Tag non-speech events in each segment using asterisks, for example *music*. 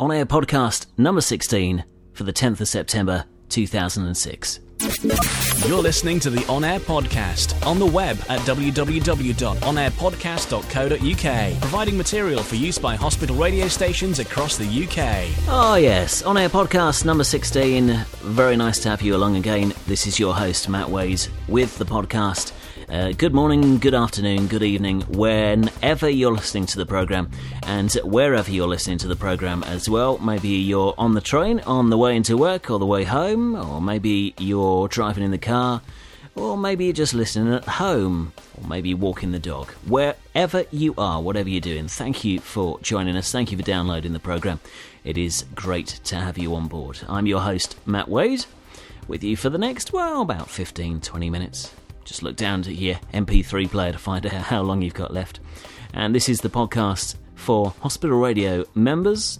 On air podcast number 16 for the 10th of September 2006. You're listening to the On Air Podcast on the web at www.onairpodcast.co.uk, providing material for use by hospital radio stations across the UK. Oh, yes, on air podcast number 16. Very nice to have you along again. This is your host, Matt Wade, with the podcast. Uh, good morning, good afternoon, good evening, whenever you're listening to the program, and wherever you're listening to the program as well. Maybe you're on the train on the way into work or the way home, or maybe you're driving in the car, or maybe you're just listening at home, or maybe you're walking the dog. Wherever you are, whatever you're doing, thank you for joining us. Thank you for downloading the program. It is great to have you on board. I'm your host, Matt Wade, with you for the next, well, about 15, 20 minutes. Just look down to your MP3 player to find out how long you've got left. And this is the podcast for hospital radio members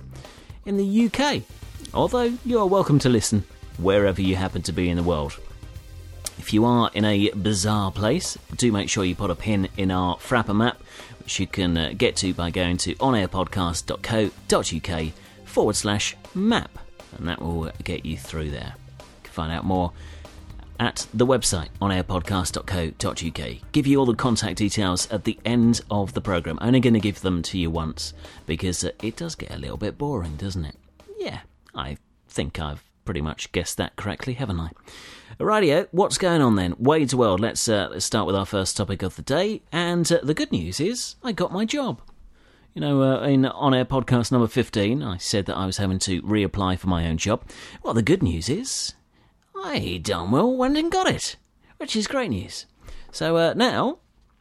in the UK. Although you are welcome to listen wherever you happen to be in the world. If you are in a bizarre place, do make sure you put a pin in our Frapper map, which you can uh, get to by going to onairpodcast.co.uk forward slash map, and that will get you through there. You can find out more at the website onairpodcast.co.uk. Give you all the contact details at the end of the programme. Only going to give them to you once because uh, it does get a little bit boring, doesn't it? Yeah, I think I've pretty much guessed that correctly, haven't I? Radio, what's going on then? Wade's World. Let's uh, let's start with our first topic of the day, and uh, the good news is I got my job. You know, uh, in on air podcast number fifteen, I said that I was having to reapply for my own job. Well, the good news is I darn well went and got it, which is great news. So uh, now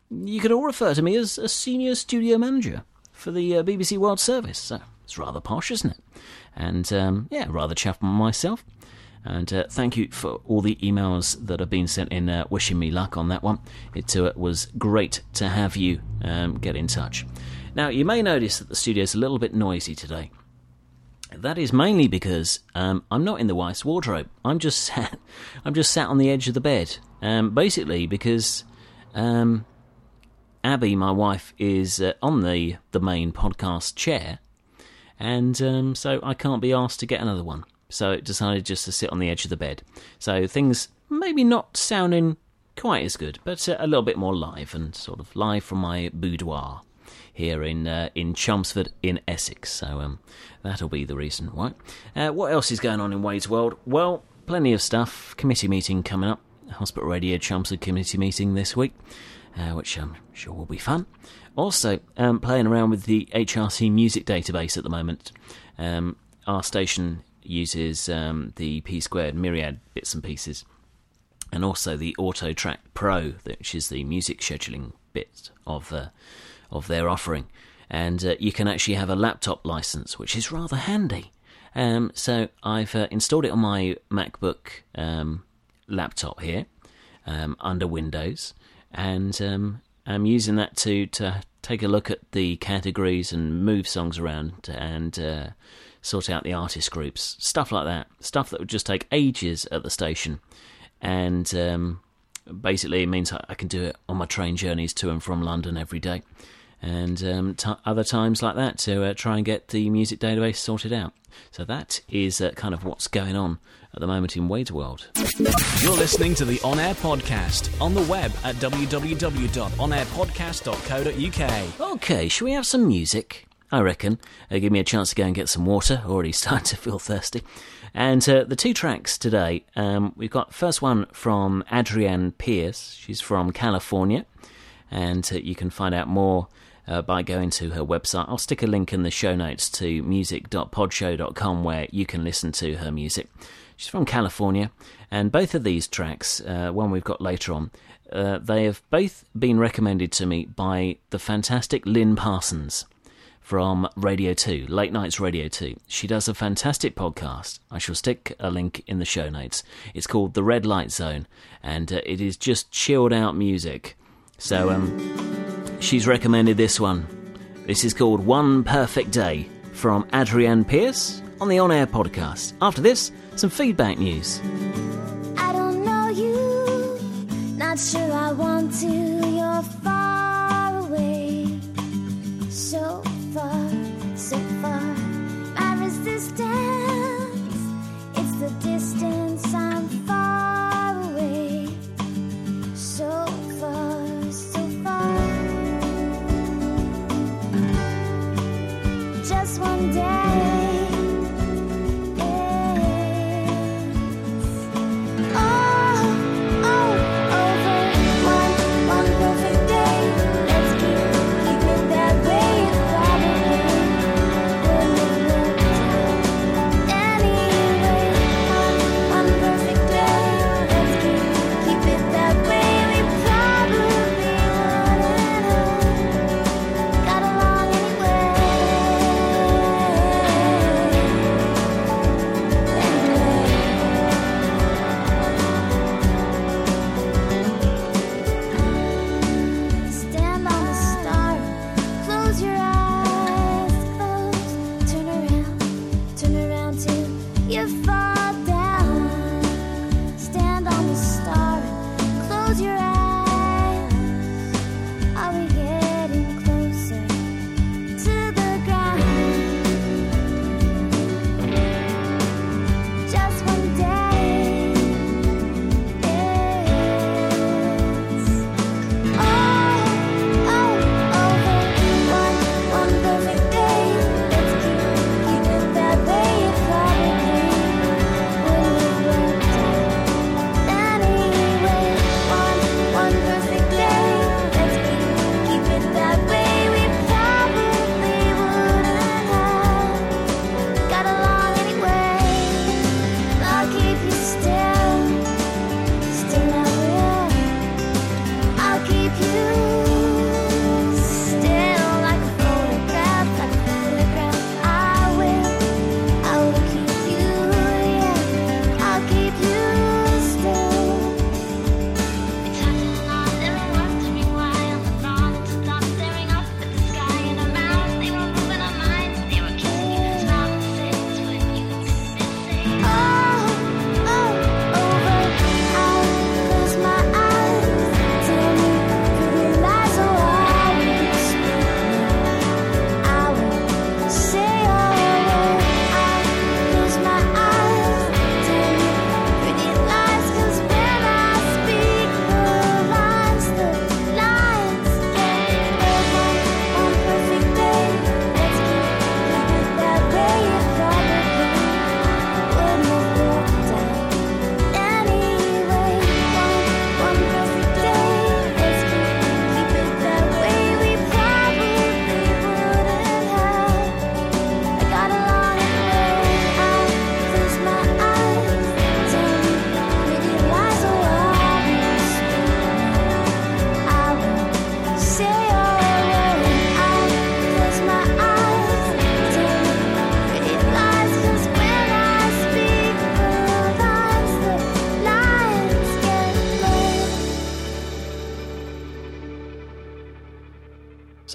you can all refer to me as a senior studio manager for the uh, BBC World Service. So it's rather posh, isn't it? And um, yeah, rather chuffed myself. And uh, thank you for all the emails that have been sent in uh, wishing me luck on that one. It uh, was great to have you um, get in touch. Now, you may notice that the studio is a little bit noisy today. That is mainly because um, I'm not in the wife's wardrobe. I'm just *laughs* sat. I'm just sat on the edge of the bed. Um, basically, because um, Abby, my wife, is uh, on the the main podcast chair, and um, so I can't be asked to get another one. So decided just to sit on the edge of the bed. So things maybe not sounding quite as good, but uh, a little bit more live and sort of live from my boudoir here in uh, in Chelmsford in Essex. So um, that'll be the reason why. Uh, what else is going on in Wade's world? Well, plenty of stuff. Committee meeting coming up. Hospital Radio Chelmsford committee meeting this week, uh, which I'm sure will be fun. Also, um, playing around with the HRC music database at the moment. Um, our station uses um, the P squared myriad bits and pieces, and also the Auto Track Pro, which is the music scheduling bit of uh, of their offering. And uh, you can actually have a laptop license, which is rather handy. Um, so I've uh, installed it on my MacBook um, laptop here um, under Windows, and um, I'm using that to to take a look at the categories and move songs around and uh, sort out the artist groups, stuff like that. Stuff that would just take ages at the station, and um, basically it means I can do it on my train journeys to and from London every day and um, t- other times like that to uh, try and get the music database sorted out. So that is uh, kind of what's going on at the moment in Wade's World. You're listening to the On Air Podcast on the web at www.onairpodcast.co.uk. Okay, shall we have some music? I reckon. Uh, give me a chance to go and get some water. *laughs* Already starting to feel thirsty. And uh, the two tracks today, um, we've got first one from Adrienne Pierce. She's from California, and uh, you can find out more uh, by going to her website. I'll stick a link in the show notes to music.podshow.com where you can listen to her music. She's from California, and both of these tracks, uh, one we've got later on, uh, they have both been recommended to me by the fantastic Lynn Parsons from Radio 2, Late Nights Radio 2. She does a fantastic podcast. I shall stick a link in the show notes. It's called The Red Light Zone, and uh, it is just chilled out music. So, um, she's recommended this one. This is called One Perfect Day from Adrienne Pierce on the On Air podcast. After this, some feedback news. I don't know you, not sure I want to. You're far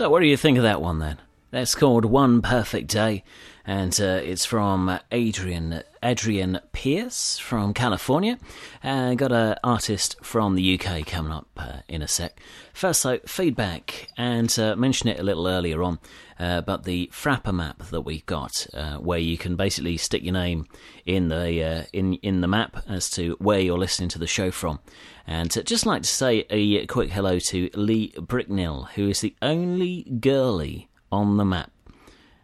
So, what do you think of that one then? That's called One Perfect Day, and uh, it's from Adrian Adrian Pierce from California. Uh, got an artist from the UK coming up uh, in a sec. First, though, feedback, and uh, mentioned it a little earlier on, uh, but the Frapper map that we've got, uh, where you can basically stick your name in the uh, in in the map as to where you're listening to the show from. And uh, just like to say a quick hello to Lee Bricknell, who is the only girly on the map.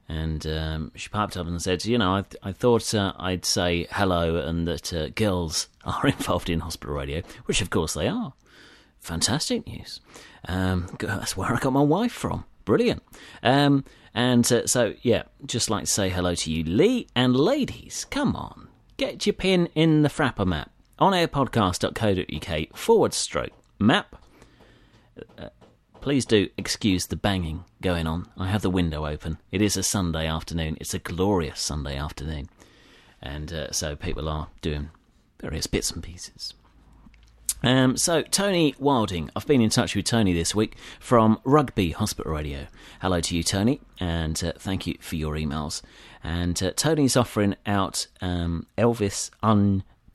And um, she piped up and said, "You know, I, I thought uh, I'd say hello and that uh, girls *laughs* are involved in hospital radio, which of course they are. Fantastic news. Um, that's where I got my wife from. Brilliant. Um, and uh, so, yeah, just like to say hello to you, Lee. And ladies, come on, get your pin in the Frapper map on airpodcast.co.uk forward stroke map. Please do excuse the banging going on. I have the window open. It is a Sunday afternoon. It's a glorious Sunday afternoon. And uh, so people are doing various bits and pieces. Um, so, Tony Wilding. I've been in touch with Tony this week from Rugby Hospital Radio. Hello to you, Tony, and uh, thank you for your emails. And uh, Tony's offering out um, Elvis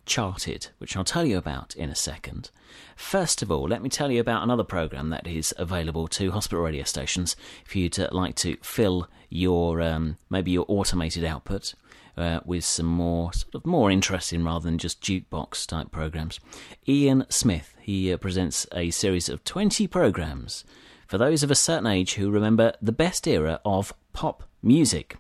Uncharted, which I'll tell you about in a second. First of all, let me tell you about another program that is available to hospital radio stations if you'd like to fill your um, maybe your automated output uh, with some more sort of more interesting rather than just jukebox type programs. Ian Smith he uh, presents a series of 20 programs for those of a certain age who remember the best era of pop music.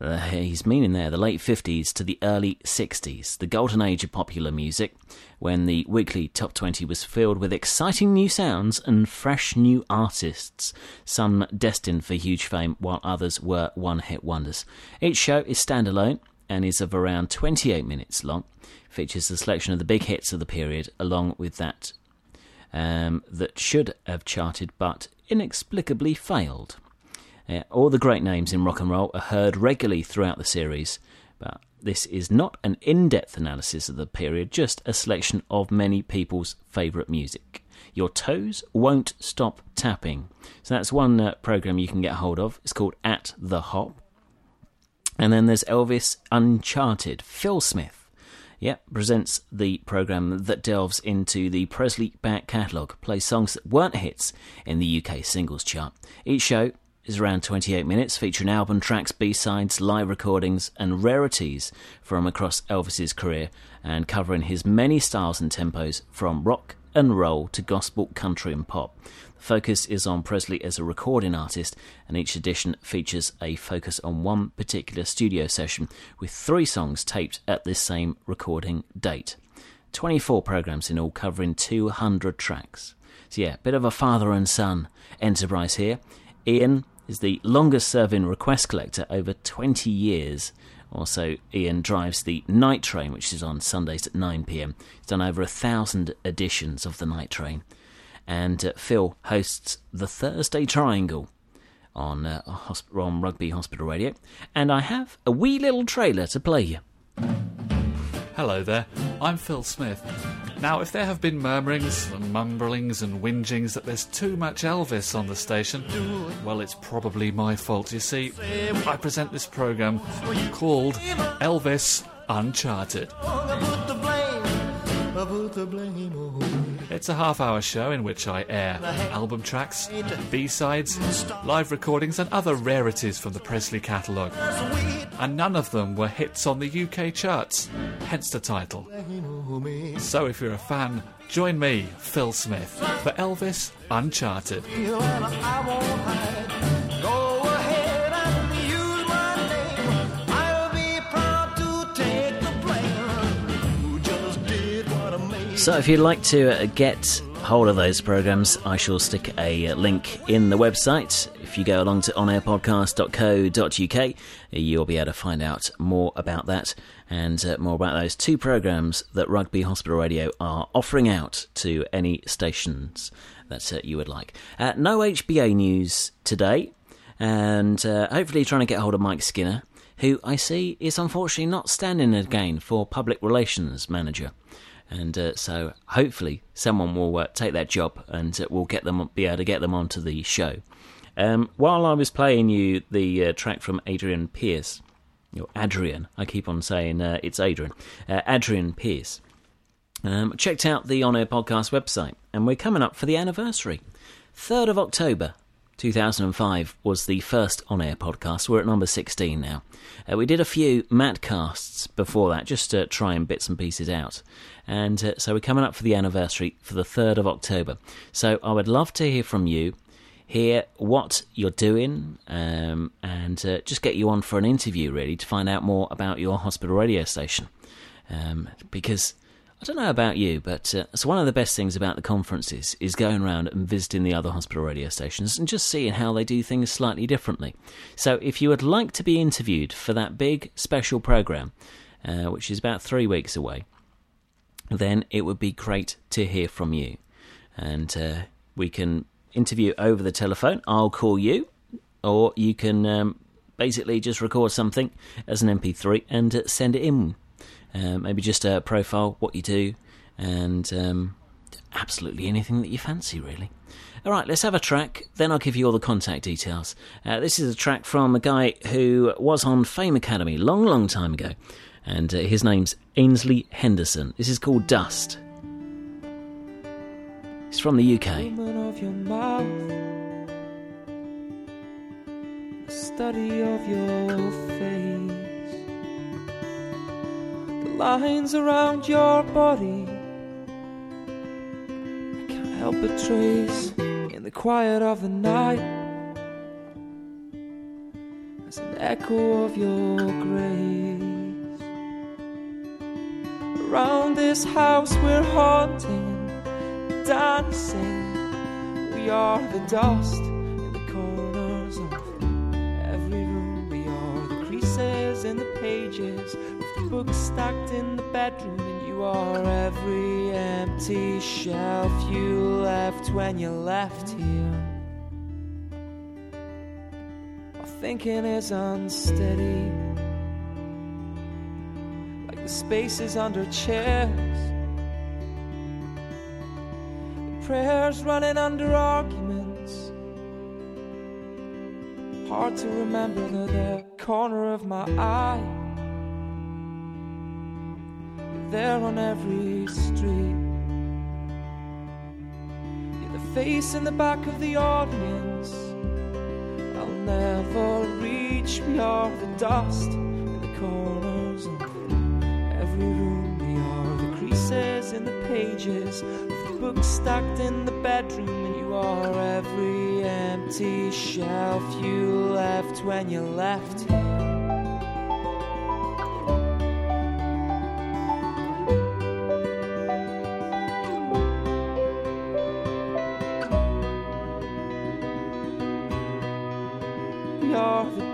Uh, he's meaning there the late 50s to the early 60s, the golden age of popular music, when the weekly top 20 was filled with exciting new sounds and fresh new artists, some destined for huge fame, while others were one hit wonders. Each show is standalone and is of around 28 minutes long, features a selection of the big hits of the period, along with that um, that should have charted but inexplicably failed. Uh, all the great names in rock and roll are heard regularly throughout the series, but this is not an in depth analysis of the period, just a selection of many people's favourite music. Your toes won't stop tapping. So that's one uh, program you can get hold of. It's called At the Hop. And then there's Elvis Uncharted. Phil Smith, yeah, presents the program that delves into the Presley back catalogue, plays songs that weren't hits in the UK singles chart. Each show is around 28 minutes, featuring album tracks, B-sides, live recordings, and rarities from across Elvis's career, and covering his many styles and tempos from rock and roll to gospel, country, and pop. The focus is on Presley as a recording artist, and each edition features a focus on one particular studio session, with three songs taped at this same recording date. 24 programs in all, covering 200 tracks. So, yeah, bit of a father and son enterprise here. Ian is the longest serving request collector over 20 years. Also, Ian drives the Night Train, which is on Sundays at 9 pm. He's done over a thousand editions of the Night Train. And uh, Phil hosts the Thursday Triangle on, uh, hosp- on Rugby Hospital Radio. And I have a wee little trailer to play you. Hello there, I'm Phil Smith. Now, if there have been murmurings and mumblings and whingings that there's too much Elvis on the station, well, it's probably my fault. You see, I present this programme called Elvis Uncharted. It's a half hour show in which I air album tracks, B sides, live recordings, and other rarities from the Presley catalogue. And none of them were hits on the UK charts, hence the title. So if you're a fan, join me, Phil Smith, for Elvis Uncharted. So, if you'd like to uh, get hold of those programs, I shall stick a uh, link in the website. If you go along to onairpodcast.co.uk, you'll be able to find out more about that and uh, more about those two programs that Rugby Hospital Radio are offering out to any stations that you would like. Uh, no HBA news today, and hopefully trying to get hold of Mike Skinner, who I see is unfortunately not standing again for Public Relations Manager and uh, so hopefully someone will uh, take that job and uh, we'll get them be able to get them onto the show. Um, while I was playing you the uh, track from Adrian Pierce, or Adrian, I keep on saying uh, it's Adrian, uh, Adrian Pierce. Um, checked out the On Air Podcast website, and we're coming up for the anniversary. 3rd of October 2005 was the first on air podcast. We're at number 16 now. Uh, we did a few Matt casts before that, just to try and bits and pieces out. And uh, so we're coming up for the anniversary for the 3rd of October. So I would love to hear from you, hear what you're doing, um, and uh, just get you on for an interview, really, to find out more about your hospital radio station. Um, because I don't know about you, but uh, it's one of the best things about the conferences is going around and visiting the other hospital radio stations and just seeing how they do things slightly differently. So, if you would like to be interviewed for that big special program, uh, which is about three weeks away, then it would be great to hear from you, and uh, we can interview over the telephone. I'll call you, or you can um, basically just record something as an MP3 and uh, send it in uh, maybe just a profile, what you do, and um, absolutely anything that you fancy, really. All right, let's have a track, then I'll give you all the contact details. Uh, this is a track from a guy who was on Fame Academy long, long time ago, and uh, his name's Ainslie Henderson. This is called Dust. He's from the UK. study of your face. Lines around your body. I can't help but trace in the quiet of the night as an echo of your grace. Around this house we're haunting, dancing. We are the dust in the corners of every room. We are the creases in the pages books stacked in the bedroom. And you are every empty shelf you left when you left here. Our thinking is unsteady, like the spaces under chairs. Prayers running under arguments. Hard to remember the, the corner of my eye. There on every street. You're the face in the back of the audience. I'll never reach. We are the dust in the corners of every room. We are the creases in the pages of the books stacked in the bedroom. And you are every empty shelf you left when you left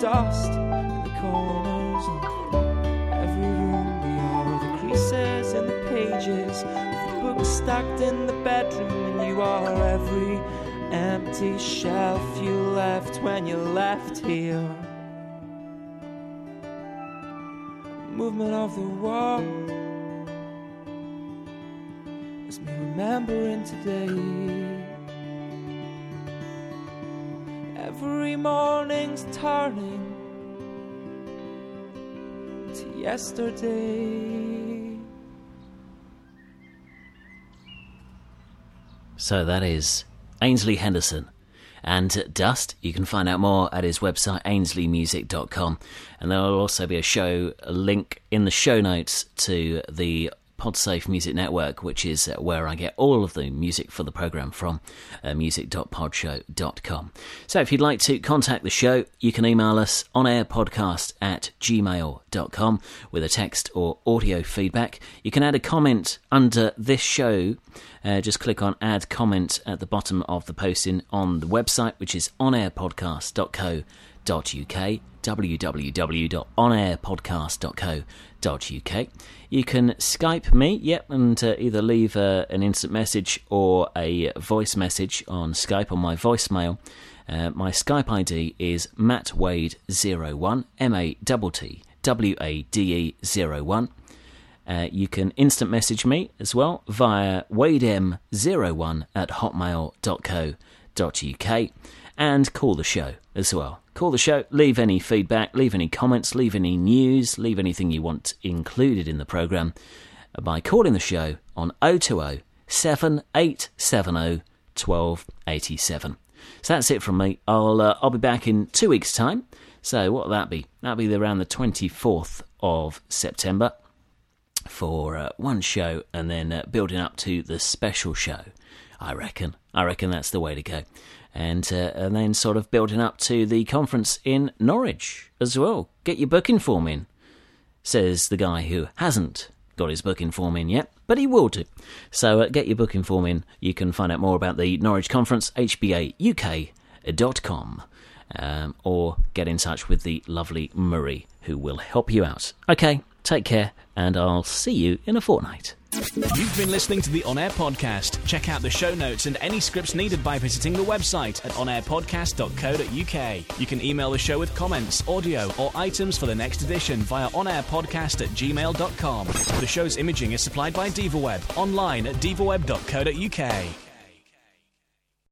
dust in the corners of every room. We are the creases in the pages of the books stacked in the bedroom. And you are every empty shelf you left when you left here. Movement of the world is me remembering today. Every morning's turning to yesterday. So that is Ainslie Henderson. And Dust, you can find out more at his website, ainsleymusic.com. And there will also be a show a link in the show notes to the Podsafe Music Network, which is uh, where I get all of the music for the program from, uh, music.podshow.com. So if you'd like to contact the show, you can email us on airpodcast at gmail.com with a text or audio feedback. You can add a comment under this show. Uh, just click on add comment at the bottom of the posting on the website, which is onairpodcast.co.uk www.onairpodcast.co.uk. You can Skype me, yep, and uh, either leave uh, an instant message or a voice message on Skype on my voicemail. Uh, my Skype ID is mattwade01, M A T T W A D E 01. Uh, you can instant message me as well via wadem01 at hotmail.co.uk and call the show as well. Call the show, leave any feedback, leave any comments, leave any news, leave anything you want included in the programme by calling the show on 020 7870 1287. So that's it from me. I'll uh, I'll be back in two weeks' time. So what'll that be? That'll be around the 24th of September for uh, one show and then uh, building up to the special show. I reckon. I reckon that's the way to go. And uh, and then sort of building up to the conference in Norwich as well. Get your booking form in, says the guy who hasn't got his booking form in yet, but he will do. So uh, get your booking form in. You can find out more about the Norwich Conference, hbauk.com, um, or get in touch with the lovely Murray, who will help you out. Okay, take care, and I'll see you in a fortnight. You've been listening to the On Air Podcast. Check out the show notes and any scripts needed by visiting the website at onairpodcast.co.uk. You can email the show with comments, audio, or items for the next edition via onairpodcast at gmail.com. The show's imaging is supplied by DivaWeb, online at divaweb.co.uk.